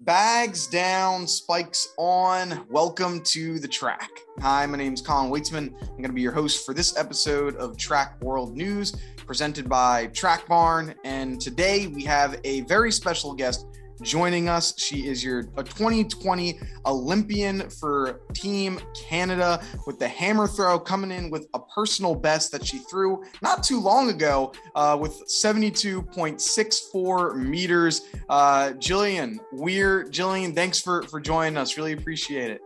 Bags down, spikes on. Welcome to the track. Hi, my name is Colin Weitzman. I'm going to be your host for this episode of Track World News presented by Track Barn. And today we have a very special guest joining us. She is your a 2020 Olympian for Team Canada with the hammer throw coming in with a personal best that she threw not too long ago uh, with 72.64 meters. Uh, Jillian Weir, Jillian, thanks for for joining us. Really appreciate it.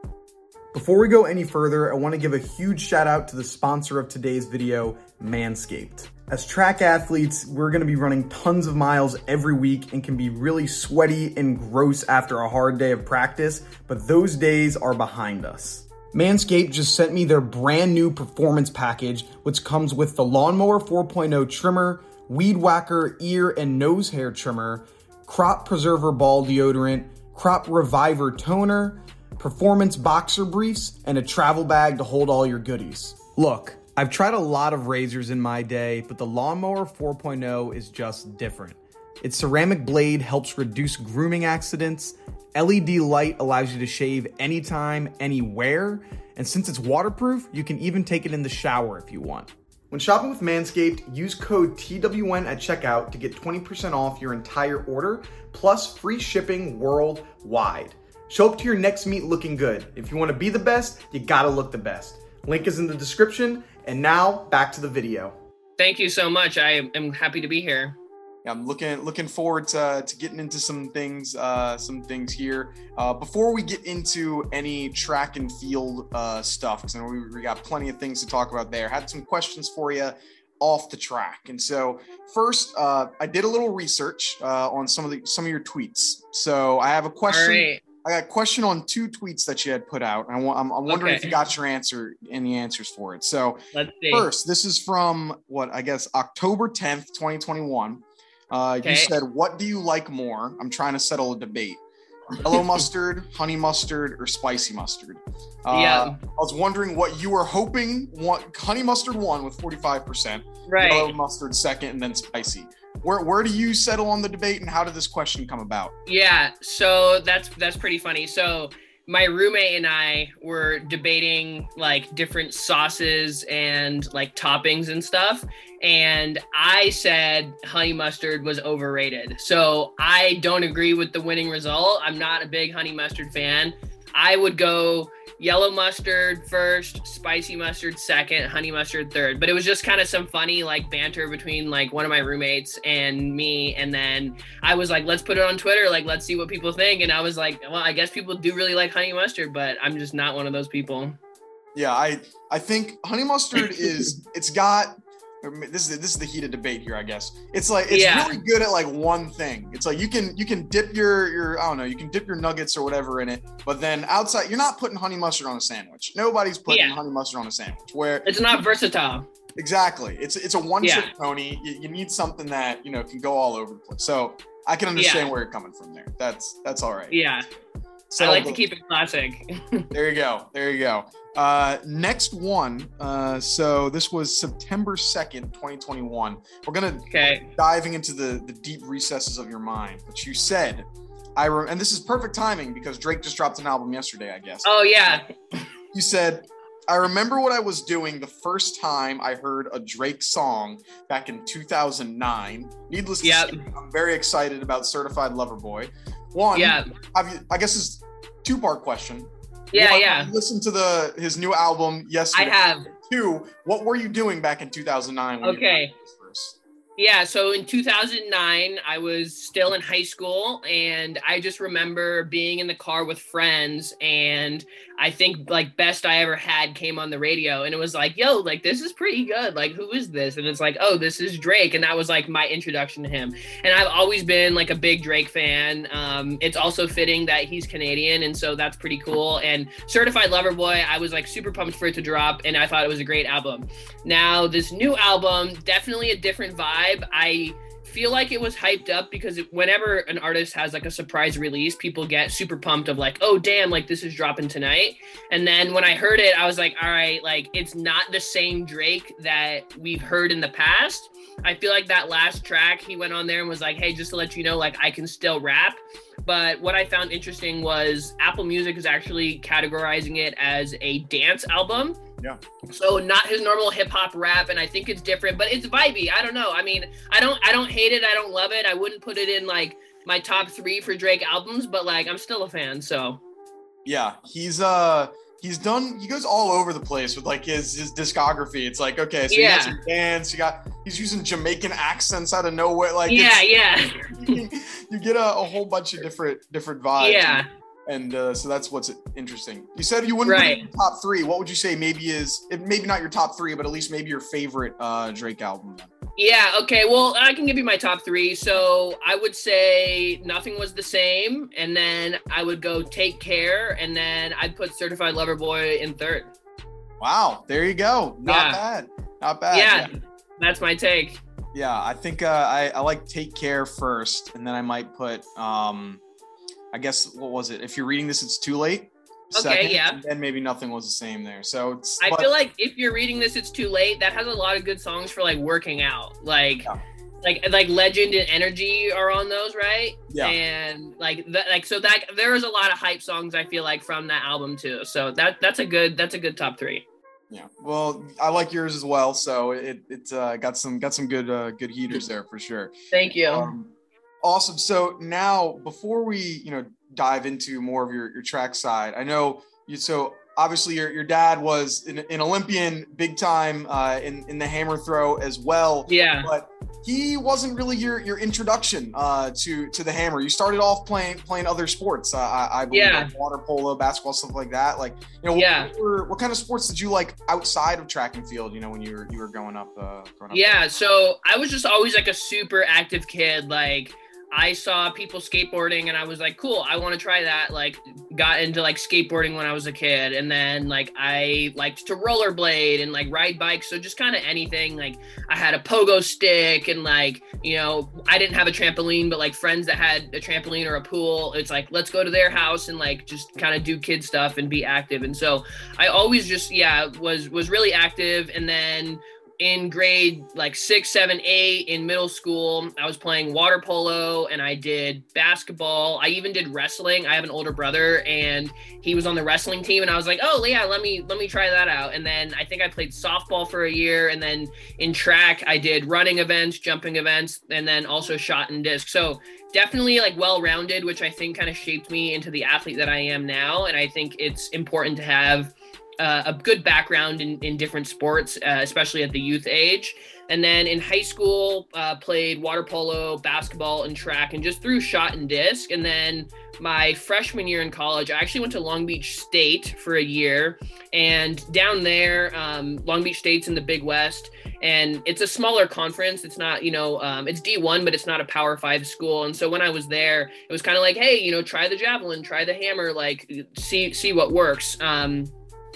Before we go any further, I want to give a huge shout out to the sponsor of today's video, Manscaped. As track athletes, we're going to be running tons of miles every week and can be really sweaty and gross after a hard day of practice, but those days are behind us. Manscaped just sent me their brand new performance package, which comes with the Lawnmower 4.0 trimmer, Weed Whacker ear and nose hair trimmer, Crop Preserver ball deodorant, Crop Reviver toner, performance boxer briefs, and a travel bag to hold all your goodies. Look, I've tried a lot of razors in my day, but the Lawnmower 4.0 is just different. Its ceramic blade helps reduce grooming accidents, LED light allows you to shave anytime, anywhere, and since it's waterproof, you can even take it in the shower if you want. When shopping with Manscaped, use code TWN at checkout to get 20% off your entire order, plus free shipping worldwide. Show up to your next meet looking good. If you want to be the best, you gotta look the best. Link is in the description. And now back to the video. Thank you so much. I am happy to be here. Yeah, I'm looking looking forward to, to getting into some things uh, some things here. Uh, before we get into any track and field uh, stuff, because I know we, we got plenty of things to talk about there. Had some questions for you off the track, and so first, uh, I did a little research uh, on some of the some of your tweets. So I have a question. I got a question on two tweets that you had put out. I am I'm wondering okay. if you got your answer, and the answers for it. So, first, this is from what I guess October 10th, 2021. Uh, okay. You said, What do you like more? I'm trying to settle a debate yellow mustard, honey mustard, or spicy mustard. Uh, yeah. I was wondering what you were hoping. What honey mustard won with 45%, right? Yellow mustard second, and then spicy where where do you settle on the debate and how did this question come about? Yeah so that's that's pretty funny. So my roommate and i were debating like different sauces and like toppings and stuff. And i said honey mustard was overrated. So i don't agree with the winning result. I'm not a big honey mustard fan. I would go yellow mustard first, spicy mustard second, honey mustard third. But it was just kind of some funny like banter between like one of my roommates and me. And then I was like, let's put it on Twitter. Like, let's see what people think. And I was like, well, I guess people do really like honey mustard, but I'm just not one of those people. Yeah, I I think honey mustard is it's got this is this is the heated debate here, I guess. It's like it's yeah. really good at like one thing. It's like you can you can dip your your I don't know you can dip your nuggets or whatever in it, but then outside you're not putting honey mustard on a sandwich. Nobody's putting yeah. honey mustard on a sandwich. Where it's not versatile. Exactly. It's it's a one trick yeah. pony. You, you, need something that you know can go all over the place. So I can understand where you're coming from there. That's that's all right. Yeah. So I like to keep it classic. there you go. There you go. Uh, next one. Uh, so this was September 2nd, 2021. We're going to okay. diving into the, the deep recesses of your mind. But you said, I re- and this is perfect timing because Drake just dropped an album yesterday, I guess. Oh, yeah. You said, I remember what I was doing the first time I heard a Drake song back in 2009. Needless yep. to say, I'm very excited about Certified Lover Boy. One, yeah. You, I guess is two part question. Yeah, One, yeah. Listen to the his new album yesterday. I have. Two, what were you doing back in 2009? okay. Yeah, so in 2009, I was still in high school, and I just remember being in the car with friends, and I think like best I ever had came on the radio, and it was like, yo, like this is pretty good. Like, who is this? And it's like, oh, this is Drake, and that was like my introduction to him. And I've always been like a big Drake fan. Um, it's also fitting that he's Canadian, and so that's pretty cool. And Certified Lover Boy, I was like super pumped for it to drop, and I thought it was a great album. Now this new album, definitely a different vibe. I feel like it was hyped up because whenever an artist has like a surprise release, people get super pumped of like, oh damn, like this is dropping tonight. And then when I heard it, I was like, all right, like it's not the same Drake that we've heard in the past. I feel like that last track he went on there and was like, hey, just to let you know, like I can still rap. But what I found interesting was Apple Music is actually categorizing it as a dance album. Yeah. So not his normal hip hop rap, and I think it's different, but it's vibey. I don't know. I mean, I don't I don't hate it. I don't love it. I wouldn't put it in like my top three for Drake albums, but like I'm still a fan. So yeah, he's uh he's done he goes all over the place with like his his discography it's like okay so yeah. you got some dance you got he's using jamaican accents out of nowhere like yeah yeah you get a, a, whole bunch of different different vibes yeah and uh, so that's what's interesting. You said you wouldn't right. top three. What would you say? Maybe is maybe not your top three, but at least maybe your favorite uh, Drake album. Yeah. Okay. Well, I can give you my top three. So I would say nothing was the same, and then I would go take care, and then I'd put Certified Lover Boy in third. Wow. There you go. Not yeah. bad. Not bad. Yeah, yeah. That's my take. Yeah, I think uh, I, I like take care first, and then I might put um I guess what was it? If you're reading this, it's too late. Okay, yeah. And maybe nothing was the same there. So it's. I but, feel like if you're reading this, it's too late. That has a lot of good songs for like working out. Like yeah. like like legend and energy are on those, right? Yeah. And like that like so that there is a lot of hype songs I feel like from that album too. So that that's a good that's a good top three. Yeah. Well, I like yours as well. So it it's uh, got some got some good uh, good heaters there for sure. Thank you. Um, Awesome. So now, before we, you know, dive into more of your, your track side, I know you. So obviously, your, your dad was an, an Olympian, big time uh, in in the hammer throw as well. Yeah. But he wasn't really your your introduction uh, to to the hammer. You started off playing playing other sports. Uh, I, I believe yeah. like water polo, basketball, stuff like that. Like, you know, yeah. what, were, what, kind of sports did you like outside of track and field? You know, when you were you were growing up. Uh, growing up yeah. There? So I was just always like a super active kid. Like I saw people skateboarding and I was like, cool, I want to try that. Like, got into like skateboarding when I was a kid. And then, like, I liked to rollerblade and like ride bikes. So, just kind of anything. Like, I had a pogo stick and like, you know, I didn't have a trampoline, but like friends that had a trampoline or a pool, it's like, let's go to their house and like just kind of do kid stuff and be active. And so, I always just, yeah, was, was really active. And then, in grade like six, seven, eight in middle school, I was playing water polo and I did basketball. I even did wrestling. I have an older brother and he was on the wrestling team and I was like, oh yeah, let me let me try that out. And then I think I played softball for a year and then in track I did running events, jumping events, and then also shot and disc. So definitely like well rounded, which I think kind of shaped me into the athlete that I am now. And I think it's important to have uh, a good background in, in different sports, uh, especially at the youth age. And then in high school, uh, played water polo, basketball, and track, and just threw shot and disc. And then my freshman year in college, I actually went to Long Beach State for a year. And down there, um, Long Beach State's in the Big West, and it's a smaller conference. It's not, you know, um, it's D1, but it's not a Power Five school. And so when I was there, it was kind of like, hey, you know, try the javelin, try the hammer, like see see what works. Um,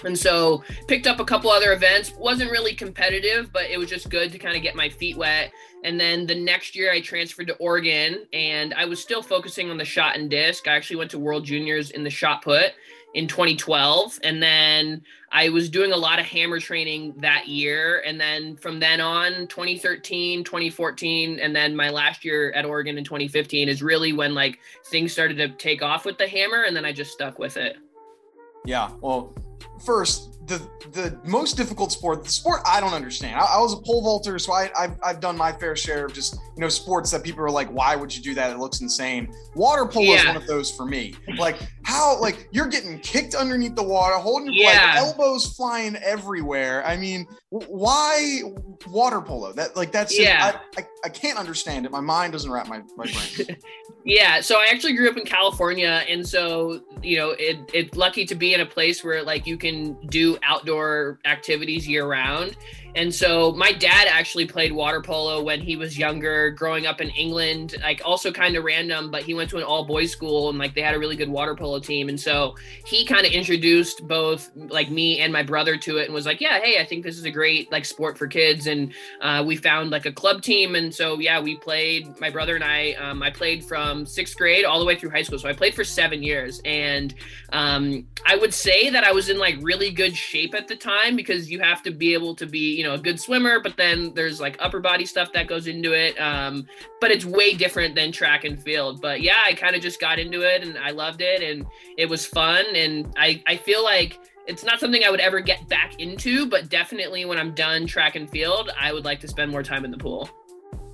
and so picked up a couple other events. Wasn't really competitive, but it was just good to kind of get my feet wet. And then the next year I transferred to Oregon and I was still focusing on the shot and disc. I actually went to World Juniors in the shot put in 2012 and then I was doing a lot of hammer training that year and then from then on 2013 2014 and then my last year at Oregon in 2015 is really when like things started to take off with the hammer and then I just stuck with it. Yeah, well, first the the most difficult sport the sport i don't understand. I, I was a pole vaulter so I, I've, I've done my fair share of just you know sports that people are like why would you do that? It looks insane. Water polo yeah. is one of those for me. Like how like you're getting kicked underneath the water holding your yeah. like elbows flying everywhere. I mean why water polo? That like that's just, yeah. I, I, I, can't understand it. My mind doesn't wrap my, my brain. Yeah so i actually grew up in california and so you know it, it's lucky to be in a place where like you can do outdoor activities year round and so my dad actually played water polo when he was younger, growing up in England, like also kind of random, but he went to an all boys school and like they had a really good water polo team. And so he kind of introduced both like me and my brother to it and was like, yeah, hey, I think this is a great like sport for kids. And uh, we found like a club team. And so, yeah, we played, my brother and I, um, I played from sixth grade all the way through high school. So I played for seven years. And um, I would say that I was in like really good shape at the time because you have to be able to be, you know, a good swimmer, but then there's like upper body stuff that goes into it. Um, but it's way different than track and field. But yeah, I kind of just got into it and I loved it and it was fun. And I, I feel like, it's not something I would ever get back into, but definitely when I'm done track and field, I would like to spend more time in the pool.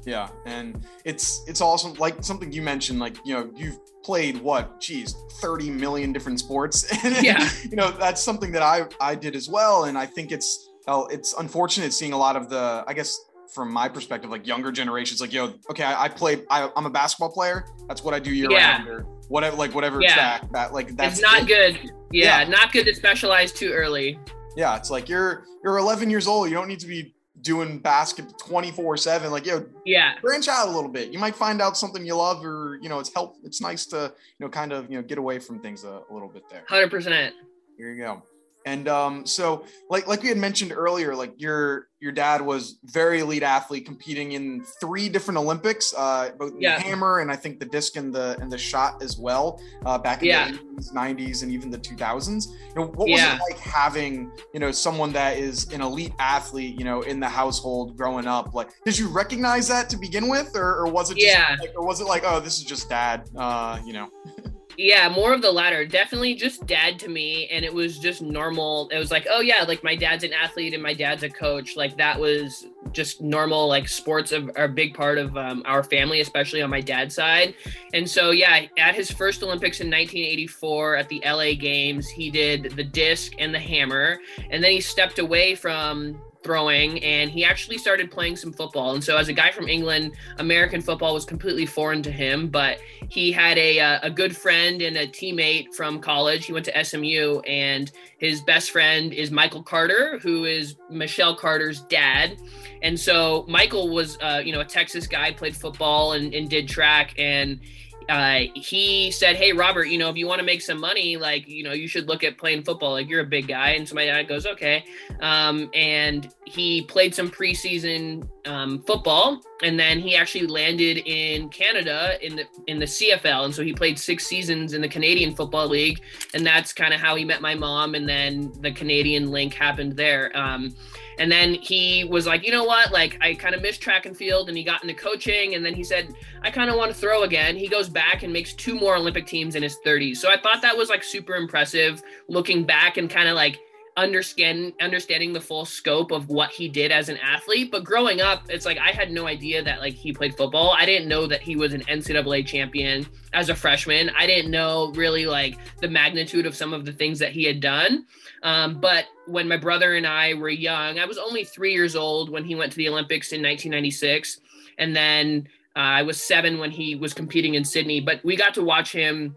Yeah, and it's it's awesome. Like something you mentioned, like you know, you've played what, geez, thirty million different sports. yeah, you know, that's something that I I did as well, and I think it's oh, it's unfortunate seeing a lot of the, I guess, from my perspective, like younger generations, like yo, okay, I, I play, I, am a basketball player. That's what I do year yeah. round, or whatever, like whatever yeah. track that, like that's it's not good. Yeah, yeah, not good to specialize too early. Yeah, it's like you're you're 11 years old. You don't need to be doing basket 24 7 like yo yeah branch out a little bit you might find out something you love or you know it's help it's nice to you know kind of you know get away from things a, a little bit there 100% here you go and um, so, like like we had mentioned earlier, like your your dad was very elite athlete, competing in three different Olympics, uh, both yeah. the hammer and I think the disc and the and the shot as well, uh, back in yeah. the 80s, 90s, and even the 2000s. You know, what was yeah. it like having you know someone that is an elite athlete, you know, in the household growing up? Like, did you recognize that to begin with, or, or was it just yeah, like, or was it like, oh, this is just dad, uh, you know? Yeah, more of the latter. Definitely just dad to me. And it was just normal. It was like, oh, yeah, like my dad's an athlete and my dad's a coach. Like that was just normal. Like sports are, a big part of um, our family, especially on my dad's side. And so, yeah, at his first Olympics in 1984 at the LA Games, he did the disc and the hammer. And then he stepped away from throwing and he actually started playing some football. And so as a guy from england american football was completely foreign to him but he had a, uh, a good friend and a teammate from college. He went to smu and his best friend is michael carter who is michelle carter's dad. And so michael was uh, you know a texas guy played football and, and did track and uh, he said, Hey, Robert, you know, if you want to make some money, like, you know, you should look at playing football. Like, you're a big guy. And so my dad goes, Okay. Um, and he played some preseason um, football. And then he actually landed in Canada in the in the CFL. And so he played six seasons in the Canadian Football League. And that's kind of how he met my mom. And then the Canadian link happened there. Um, and then he was like, you know what? Like, I kind of missed track and field, and he got into coaching. And then he said, I kind of want to throw again. He goes back and makes two more Olympic teams in his 30s. So I thought that was like super impressive looking back and kind of like understand understanding the full scope of what he did as an athlete. But growing up, it's like I had no idea that like he played football. I didn't know that he was an NCAA champion as a freshman. I didn't know really like the magnitude of some of the things that he had done. Um, but when my brother and I were young, I was only three years old when he went to the Olympics in 1996, and then uh, I was seven when he was competing in Sydney. But we got to watch him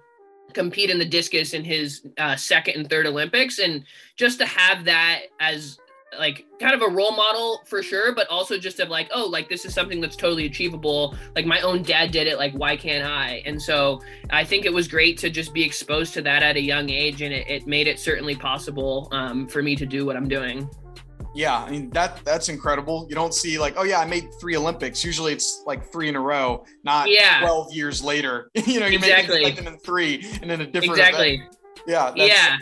compete in the discus in his uh, second and third Olympics, and just to have that as like kind of a role model for sure, but also just of like, oh, like this is something that's totally achievable. Like my own dad did it, like why can't I? And so I think it was great to just be exposed to that at a young age, and it, it made it certainly possible um, for me to do what I'm doing. Yeah, I mean that that's incredible. You don't see like, oh yeah, I made three Olympics. Usually it's like three in a row, not yeah. twelve years later. you know, you exactly. make it in three and then a different exactly. Event. Yeah, yeah.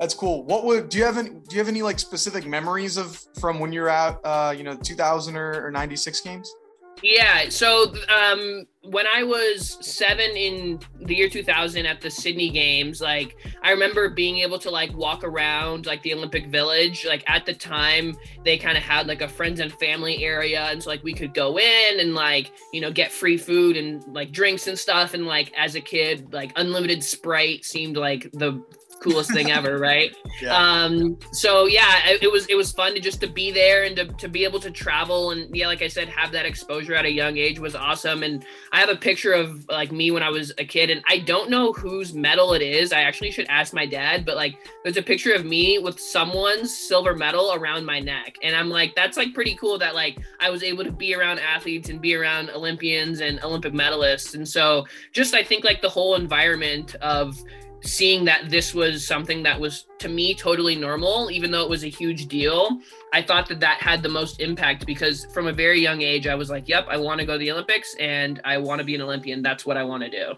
That's cool. What would do you have any do you have any like specific memories of from when you're at uh you know 2000 or, or 96 games? Yeah, so um when I was 7 in the year 2000 at the Sydney games, like I remember being able to like walk around like the Olympic Village. Like at the time they kind of had like a friends and family area and so like we could go in and like, you know, get free food and like drinks and stuff and like as a kid, like unlimited Sprite seemed like the coolest thing ever, right? Yeah. Um, so yeah, it, it, was it was fun to just to be there and to, to be able to travel and yeah, like I said, have that exposure at a young age was awesome. And I have a picture of like me when I was a kid, and I don't know whose medal it is. I actually should ask my dad, but like there's a picture of me with someone's silver medal around my neck, and I'm like, that's like pretty cool that like I was able to be around athletes and be around Olympians and Olympic medalists, and so just I think like the whole environment of seeing that this was something that was to me totally normal even though it was a huge deal i thought that that had the most impact because from a very young age i was like yep i want to go to the olympics and i want to be an olympian. That's what i want to do.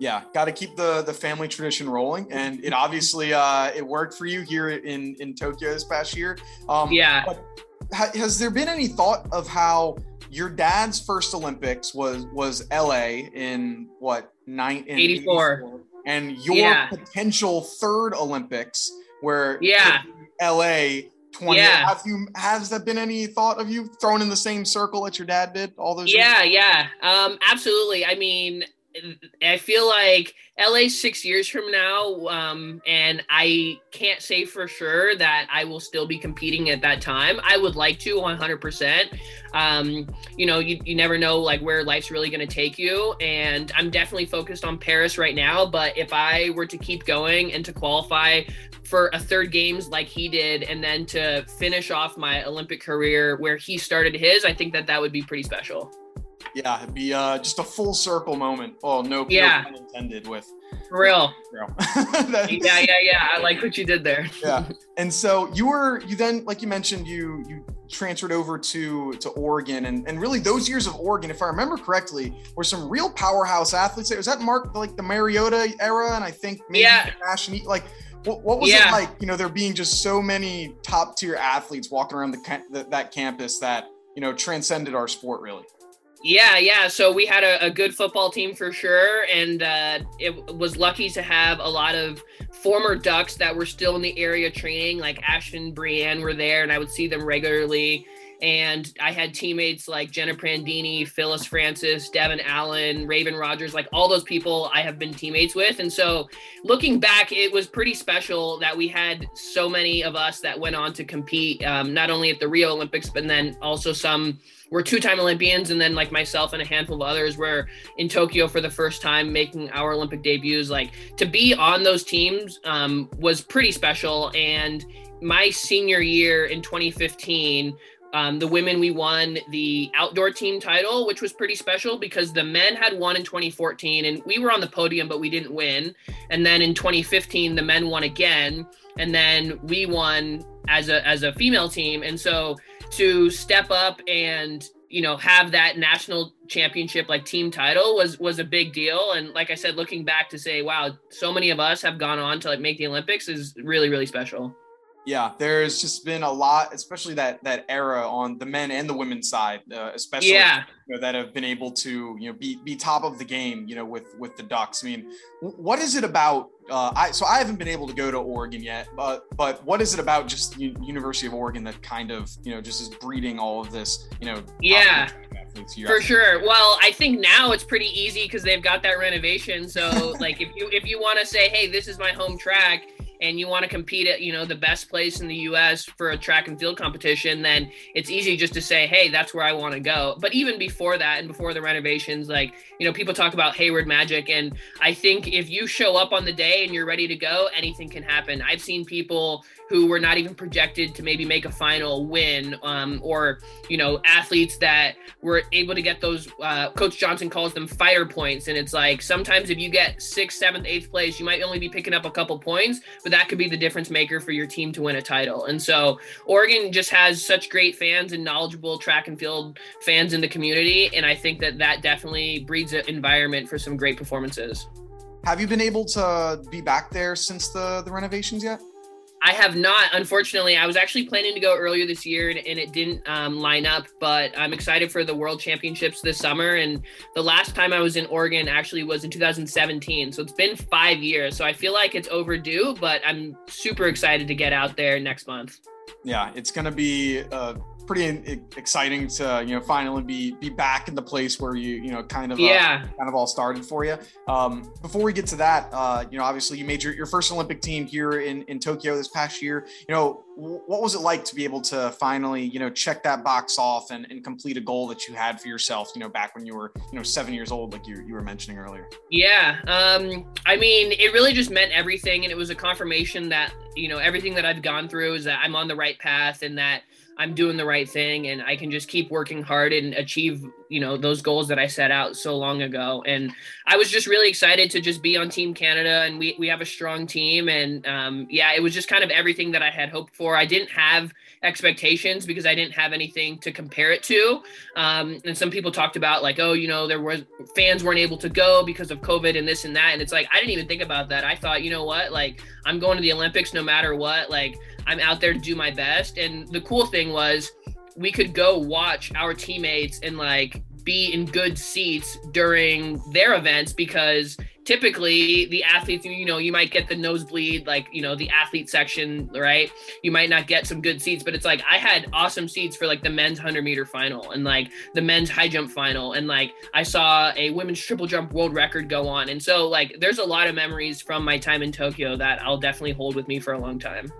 Yeah got to keep the the family tradition rolling and it obviously uh it worked for you here in in tokyo this past year. Um yeah. has there been any thought of how your dad's first olympics was was la in what nine 84 and your yeah. potential third Olympics, where yeah, LA 20 yeah. have you has that been any thought of you thrown in the same circle that your dad did all those yeah years? yeah um absolutely i mean I feel like LA six years from now, um, and I can't say for sure that I will still be competing at that time. I would like to 100%. Um, you know, you, you never know like where life's really going to take you. And I'm definitely focused on Paris right now. But if I were to keep going and to qualify for a third games like he did, and then to finish off my Olympic career where he started his, I think that that would be pretty special. Yeah, it'd be uh, just a full circle moment. Oh, no, yeah. no intended with. For real. yeah, yeah, yeah. I like what you did there. yeah. And so you were you then like you mentioned you you transferred over to to Oregon and and really those years of Oregon, if I remember correctly, were some real powerhouse athletes. Was that Mark like the Mariota era? And I think maybe yeah. Nash like what, what was yeah. it like? You know, there being just so many top tier athletes walking around the, the that campus that you know transcended our sport really. Yeah, yeah. So we had a, a good football team for sure, and uh, it was lucky to have a lot of former Ducks that were still in the area training. Like Ashton, Brianne were there, and I would see them regularly. And I had teammates like Jenna Prandini, Phyllis Francis, Devin Allen, Raevyn Rogers, like all those people I have been teammates with. And so looking back, it was pretty special that we had so many of us that went on to compete, um, not only at the Rio Olympics, but then also some we're two-time Olympians, and then like myself and a handful of others were in Tokyo for the first time, making our Olympic debuts. Like to be on those teams um, was pretty special. And my senior year in 2015. Um, the women we won the outdoor team title which was pretty special because the men had won in 2014 and we were on the podium but we didn't win and then in 2015 the men won again and then we won as a as a female team and so to step up and you know have that national championship like team title was was a big deal. And like i said looking back to say wow so many of us have gone on to like make the olympics is really really special yeah there's just been a lot especially that that era on the men and the women's side uh, especially yeah. you know, that have been able to you know be be top of the game you know with with the ducks i mean what is it about uh, I so I haven't been able to go to Oregon yet, but but what is it about just U- University of Oregon that kind of you know just is breeding all of this you know yeah for sure. Well, I think now it's pretty easy because they've got that renovation. So like if you if you want to say hey this is my home track and you want to compete at you know the best place in the US for a track and field competition then it's easy just to say hey that's where I want to go. But even before that and before the renovations like you know people talk about Hayward Magic and I think if you show up on the day and you're ready to go anything can happen. I've seen people who were not even projected to maybe make a final win um, or you know athletes that were able to get those uh, coach johnson calls them fire points. And it's like sometimes if you get sixth seventh eighth place you might only be picking up a couple points but that could be the difference maker for your team to win a title. And so oregon just has such great fans and knowledgeable track and field fans in the community. And i think that that definitely breeds an environment for some great performances. Have you been able to be back there since the the renovations yet I have not, unfortunately. I was actually planning to go earlier this year and, and it didn't um, line up, but I'm excited for the World Championships this summer. And the last time I was in Oregon actually was in 2017. So it's been five years. So I feel like it's overdue, but I'm super excited to get out there next month. Yeah, it's going to be pretty exciting to you know finally be be back in the place where you you know kind of uh, yeah uh, kind of all started for you. Um, before we get to that, uh, you know obviously you made your, your first Olympic team here in in Tokyo this past year. You know what was it like to be able to finally you know check that box off and, and complete a goal that you had for yourself you know back when you were you know seven years old like you, you were mentioning earlier yeah um i mean it really just meant everything and it was a confirmation that you know everything that i've gone through is that i'm on the right path and that I'm doing the right thing and I can just keep working hard and achieve, you know, those goals that I set out so long ago. And I was just really excited to just be on Team Canada and we, we have a strong team. And um, yeah, it was just kind of everything that I had hoped for. I didn't have expectations because I didn't have anything to compare it to. Um, and some people talked about like, oh, you know, there was fans weren't able to go because of COVID and this and that. And it's like, I didn't even think about that. I thought, you know what, like I'm going to the Olympics no matter what. Like I'm out there to do my best. And the cool thing was we could go watch our teammates and like be in good seats during their events because typically the athletes you know you might get the nosebleed like you know the athlete section right? You might not get some good seats but it's like i had awesome seats for like the men's 100 meter final and like the men's high jump final. And like i saw a women's triple jump world record go on. And so like there's a lot of memories from my time in tokyo that i'll definitely hold with me for a long time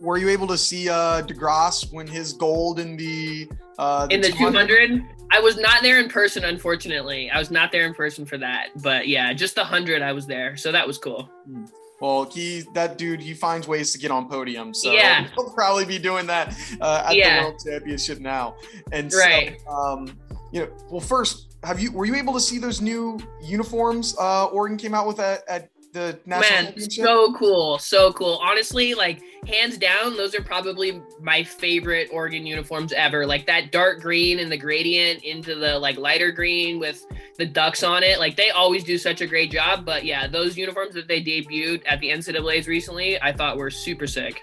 were you able to see uh De Grasse win his gold in the uh the in the 200? 200 i was not there in person unfortunately i was not there in person for that but yeah just the 100 i was there so that was cool hmm. well he that dude he finds ways to get on podiums so yeah he'll probably be doing that uh, at yeah. the world championship now and right. so um you know well first have you were you able to see those new uniforms uh oregon came out with at, at the national Man, so cool, so cool. Honestly, like hands down, those are probably my favorite Oregon uniforms ever. Like that dark green and the gradient into the like lighter green with the ducks on it. Like they always do such a great job. But yeah, those uniforms that they debuted at the NCAA's recently, I thought were super sick.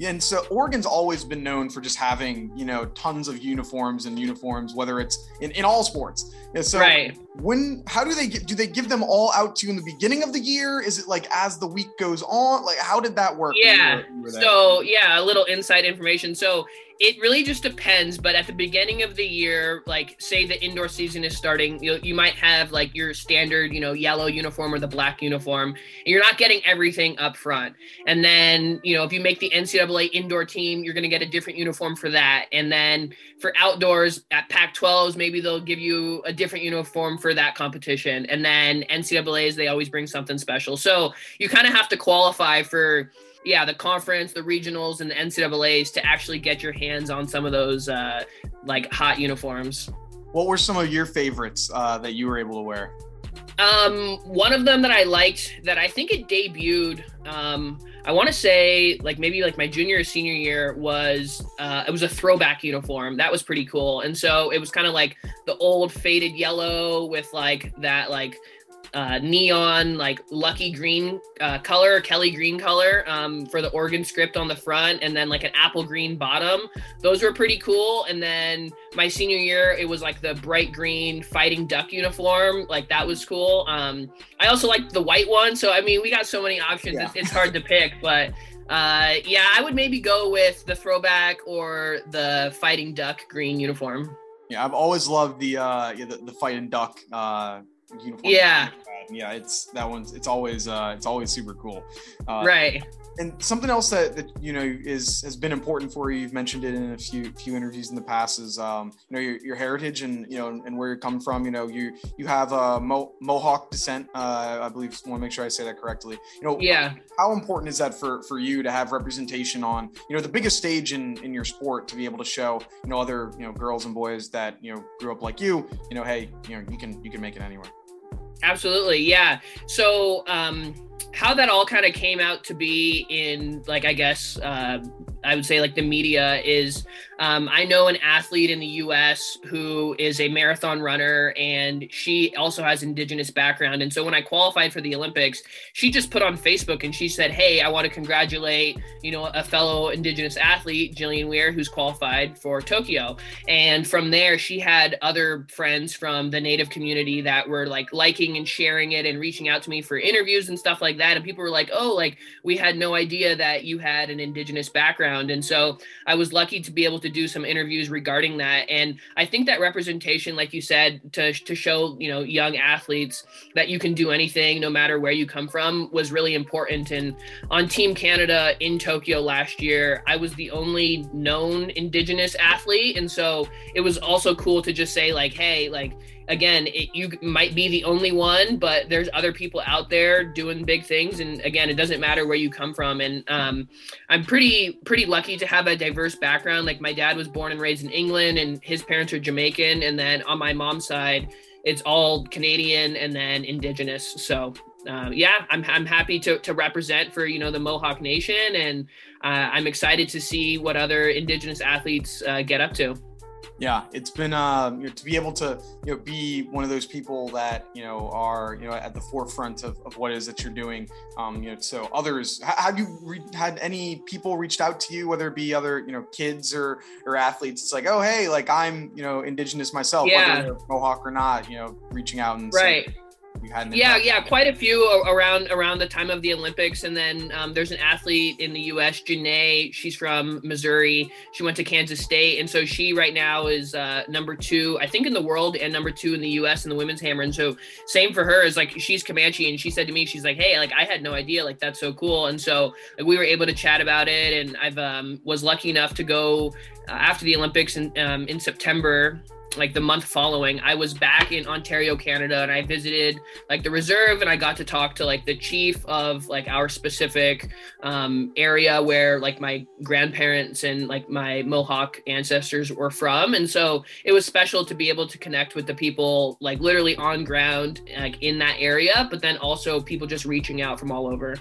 And so Oregon's always been known for just having, you know, tons of uniforms and uniforms, whether it's in, in all sports. And so right. when how do they get do they give them all out to you in the beginning of the year? Is it like as the week goes on? Like how did that work? Yeah. You were, you were so yeah, a little inside information. So it really just depends but at the beginning of the year like say the indoor season is starting you, you might have like your standard you know yellow uniform or the black uniform and you're not getting everything up front. And then you know if you make the ncaa indoor team you're going to get a different uniform for that. And then for outdoors at pac 12s maybe they'll give you a different uniform for that competition. And then ncaa's they always bring something special. So you kind of have to qualify for yeah, the conference, the regionals, and the NCAA's to actually get your hands on some of those uh, like hot uniforms. What were some of your favorites uh, that you were able to wear? Um, one of them that I liked that I think it debuted. Um, I want to say like maybe like my junior or senior year was uh, it was a throwback uniform that was pretty cool, and so it was kind of like the old faded yellow with like that like uh, neon like lucky green uh, color kelly green color um, for the oregon script on the front and then like an apple green bottom. Those were pretty cool and then my senior year it was like the bright green fighting duck uniform like that was cool. Um, i also liked the white one so i mean we got so many options yeah. it's, it's hard to pick but uh, yeah i would maybe go with the throwback or the fighting duck green uniform. Yeah i've always loved the uh yeah, the, the fighting duck uh uniform. Yeah. Yeah, it's that one's it's always uh it's always super cool. Uh, right and something else that, that you know is has been important for you you've mentioned it in a few few interviews in the past is um, you know your, your heritage and you know and where you come from you know you you have a Mo- mohawk descent uh, i believe want to make sure i say that correctly you know yeah how important is that for for you to have representation on you know the biggest stage in in your sport to be able to show you know other you know girls and boys that you know grew up like you you know hey you know you can you can make it anywhere absolutely yeah. So um how that all kind of came out to be in like i guess uh, i would say like the media is um, I know an athlete in the US who is a marathon runner and she also has indigenous background. And so when I qualified for the Olympics, she just put on Facebook and she said, Hey, I want to congratulate, you know, a fellow indigenous athlete, Jillian Weir, who's qualified for Tokyo. And from there, she had other friends from the native community that were like liking and sharing it and reaching out to me for interviews and stuff like that. And people were like, Oh, like we had no idea that you had an indigenous background. And so I was lucky to be able to to do some interviews regarding that. And I think that representation, like you said, to, to show, you know, young athletes that you can do anything no matter where you come from was really important. And on Team Canada in Tokyo last year, I was the only known Indigenous athlete. And so it was also cool to just say, like, hey, like, again, it, you might be the only one, but there's other people out there doing big things. And again, it doesn't matter where you come from. And um, I'm pretty pretty lucky to have a diverse background. Like my dad was born and raised in England, and his parents are Jamaican, and then on my mom's side, it's all Canadian and then Indigenous. So uh, yeah, I'm, I'm happy to, to represent for you know the Mohawk Nation, and uh, I'm excited to see what other Indigenous athletes uh, get up to yeah it's been um, you know, to be able to you know be one of those people that you know are you know at the forefront of, of what it is that you're doing um, you know so others have you re- had any people reached out to you whether it be other you know kids or or athletes it's like oh hey like i'm you know indigenous myself yeah. whether mohawk or not you know reaching out and right saying, yeah yeah quite a few around around the time of the olympics and then um, there's an athlete in the us Janae. she's from missouri she went to kansas state and so she right now is uh, number two i think in the world and number two in the us in the women's hammer and so same for her is like she's comanche and she said to me she's like hey like i had no idea like that's so cool and so like, we were able to chat about it and i've um, was lucky enough to go uh, after the olympics in, um, in september like the month following i was back in ontario canada and i visited like the reserve and i got to talk to like the chief of like our specific um, area where like my grandparents and like my mohawk ancestors were from. And so it was special to be able to connect with the people like literally on ground like in that area but then also people just reaching out from all over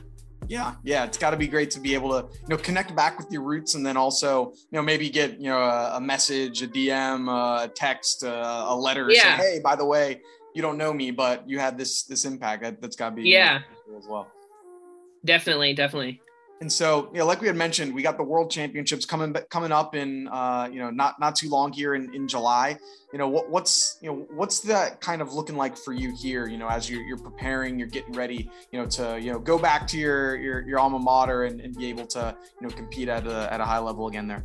yeah, yeah, it's got to be great to be able to you know connect back with your roots, and then also you know maybe get you know a, a message, a DM, uh, a text, a, a letter. Yeah. Say, hey, by the way, you don't know me, but you had this this impact. That, that's got to be yeah as well. Definitely, definitely. And so, you know, like we had mentioned, we got the World Championships coming coming up in, uh, you know, not not too long here in, in July. You know, what, what's you know what's that kind of looking like for you here? You know, as you're, you're preparing, you're getting ready, you know, to you know go back to your your, your alma mater and, and be able to you know compete at a at a high level again there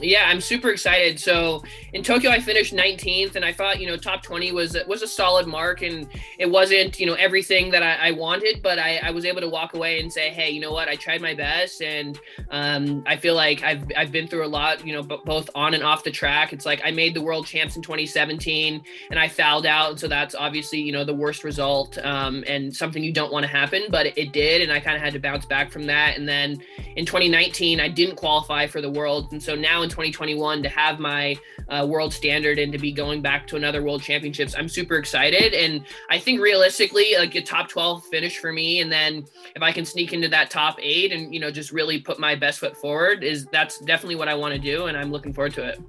yeah, I'm super excited. So in Tokyo, I finished 19th, and I thought you know top 20 was was a solid mark, and it wasn't you know everything that I, I wanted, but I, I, was able to walk away and say, hey, you know what, I tried my best, and um, I feel like I've I've been through a lot, you know, b- both on and off the track. It's like I made the world champs in 2017, and I fouled out, and so that's obviously you know the worst result um, and something you don't want to happen, but it, it did, and I kind of had to bounce back from that. And then in 2019, I didn't qualify for the world, and so now in 2021 to have my uh, world standard and to be going back to another world championships. I'm super excited. And I think realistically, like a top 12 finish for me. And then if I can sneak into that top eight and, you know, just really put my best foot forward is that's definitely what I want to do. And I'm looking forward to it.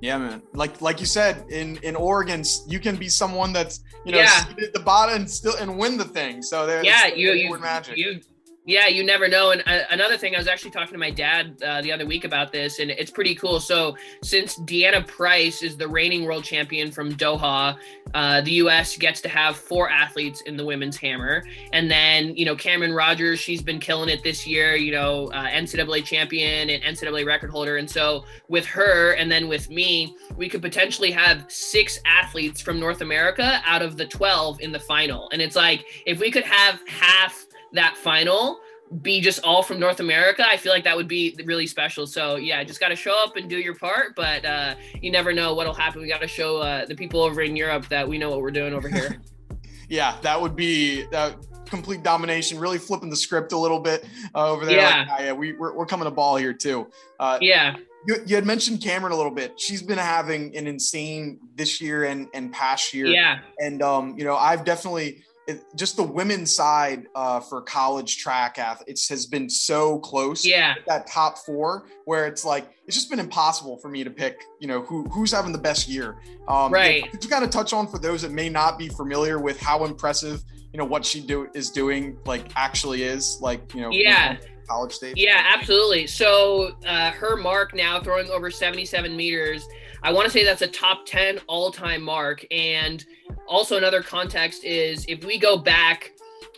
Yeah, man. Like like you said, in in Oregon, you can be someone that's you know yeah. at the bottom and still and win the thing. So there's yeah, you you, magic. you yeah, you never know. And uh, another thing, I was actually talking to my dad uh, the other week about this, and it's pretty cool. So, since Deanna Price is the reigning world champion from Doha, uh, the U.S. gets to have four athletes in the women's hammer. And then, you know, Camryn Rogers, she's been killing it this year, you know, uh, NCAA champion and NCAA record holder. And so, with her and then with me, we could potentially have six athletes from North America out of the 12 in the final. And it's like, if we could have half that final be just all from North America, I feel like that would be really special. So yeah, just got to show up and do your part, but uh, you never know what'll happen. We got to show uh, the people over in Europe that we know what we're doing over here. yeah, that would be that complete domination, really flipping the script a little bit uh, over there. Yeah, like, yeah, we we're, we're coming to ball here too. Uh, yeah. You, you had mentioned Camryn a little bit. She's been having an insane this year and, and past year. Yeah. And, um, you know, I've definitely, it, just the women's side uh, for college track athletes has been so close. Yeah, that top four where it's like it's just been impossible for me to pick. You know who who's having the best year. Um, right. You, you got to touch on for those that may not be familiar with how impressive you know what she do is doing like actually is like you know yeah college stage. Yeah, absolutely. So uh, her mark now throwing over 77 meters. I want to say that's a top 10 all time mark. And also, another context is if we go back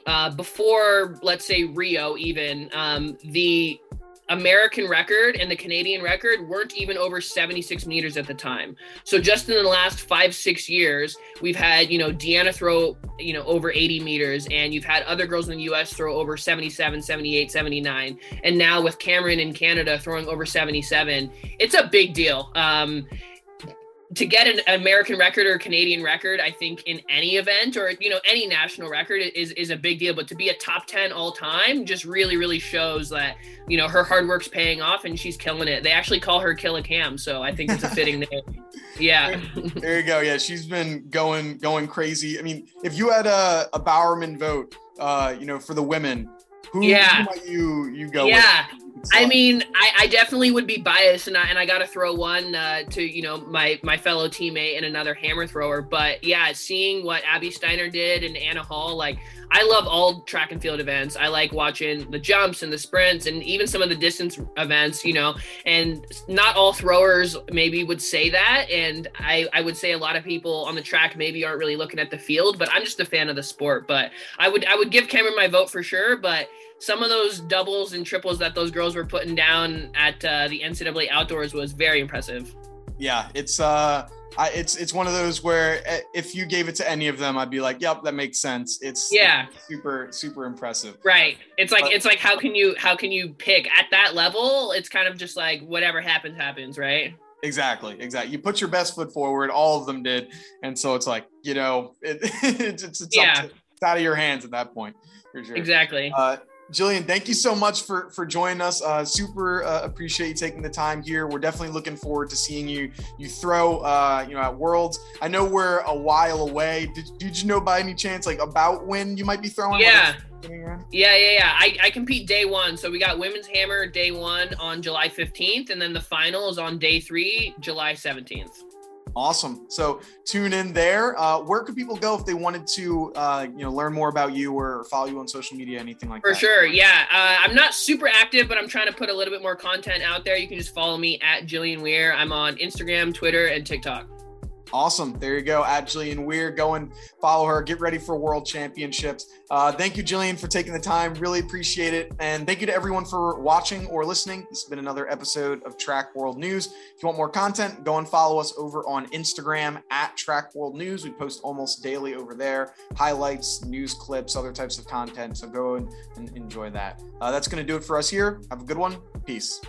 uh, before, let's say, Rio, even, um, the American record and the Canadian record weren't even over 76 meters at the time. So just in the last five, six years, we've had, you know, Deanna throw, you know, over 80 meters and you've had other girls in the US throw over 77, 78, 79. And now with Camryn in Canada throwing over 77, it's a big deal. Um, to get an American record or Canadian record, I think in any event or you know any national record is is a big deal. But to be a top ten all time just really really shows that you know her hard work's paying off and she's killing it. They actually call her Killa Cam, so I think it's a fitting name. Yeah. there you go. Yeah, she's been going going crazy. I mean, if you had a, a Bowerman vote, uh, you know, for the women, who, yeah. who might you you go yeah. with? I mean, I, I, definitely would be biased, and I, and I got to throw one uh, to you know my my fellow teammate and another hammer thrower. But yeah, seeing what Abby Steiner did and Anna Hall, like I love all track and field events. I like watching the jumps and the sprints and even some of the distance events. You know, and not all throwers maybe would say that, and I I would say a lot of people on the track maybe aren't really looking at the field. But I'm just a fan of the sport. But I would I would give Camryn my vote for sure. But some of those doubles and triples that those girls were putting down at uh, the NCAA outdoors was very impressive. Yeah, it's uh, I, it's it's one of those where eh, if you gave it to any of them, I'd be like, "Yep, that makes sense." It's yeah, it's super super impressive. Right. It's like but, it's like how can you how can you pick at that level? It's kind of just like whatever happens happens, right? Exactly, exactly. You put your best foot forward. All of them did, and so it's like you know, it, it's it's, it's, yeah. to, it's out of your hands at that point. For sure. Exactly. Uh, Jillian, thank you so much for for joining us. Uh, super uh, appreciate you taking the time here. We're definitely looking forward to seeing you you throw uh, you know at Worlds. I know we're a while away. Did, did you know by any chance like about when you might be throwing? Yeah. Yeah, yeah, yeah. I, I compete day one. So we got women's hammer day one on July 15th, and then the final is on day three, July 17th. Awesome. So tune in there. Uh, where could people go if they wanted to, uh, you know, learn more about you or follow you on social media, anything like For that? For sure. Yeah. Uh, I'm not super active, but I'm trying to put a little bit more content out there. You can just follow me at Jillian Weir. I'm on Instagram, Twitter, and TikTok. Awesome. There you go. At Jillian Weir. Go and follow her. Get ready for World Championships. Uh, thank you, Jillian, for taking the time. Really appreciate it. And thank you to everyone for watching or listening. This has been another episode of Track World News. If you want more content, go and follow us over on Instagram at Track World News. We post almost daily over there highlights, news clips, other types of content. So go and, enjoy that. Uh, that's going to do it for us here. Have a good one. Peace.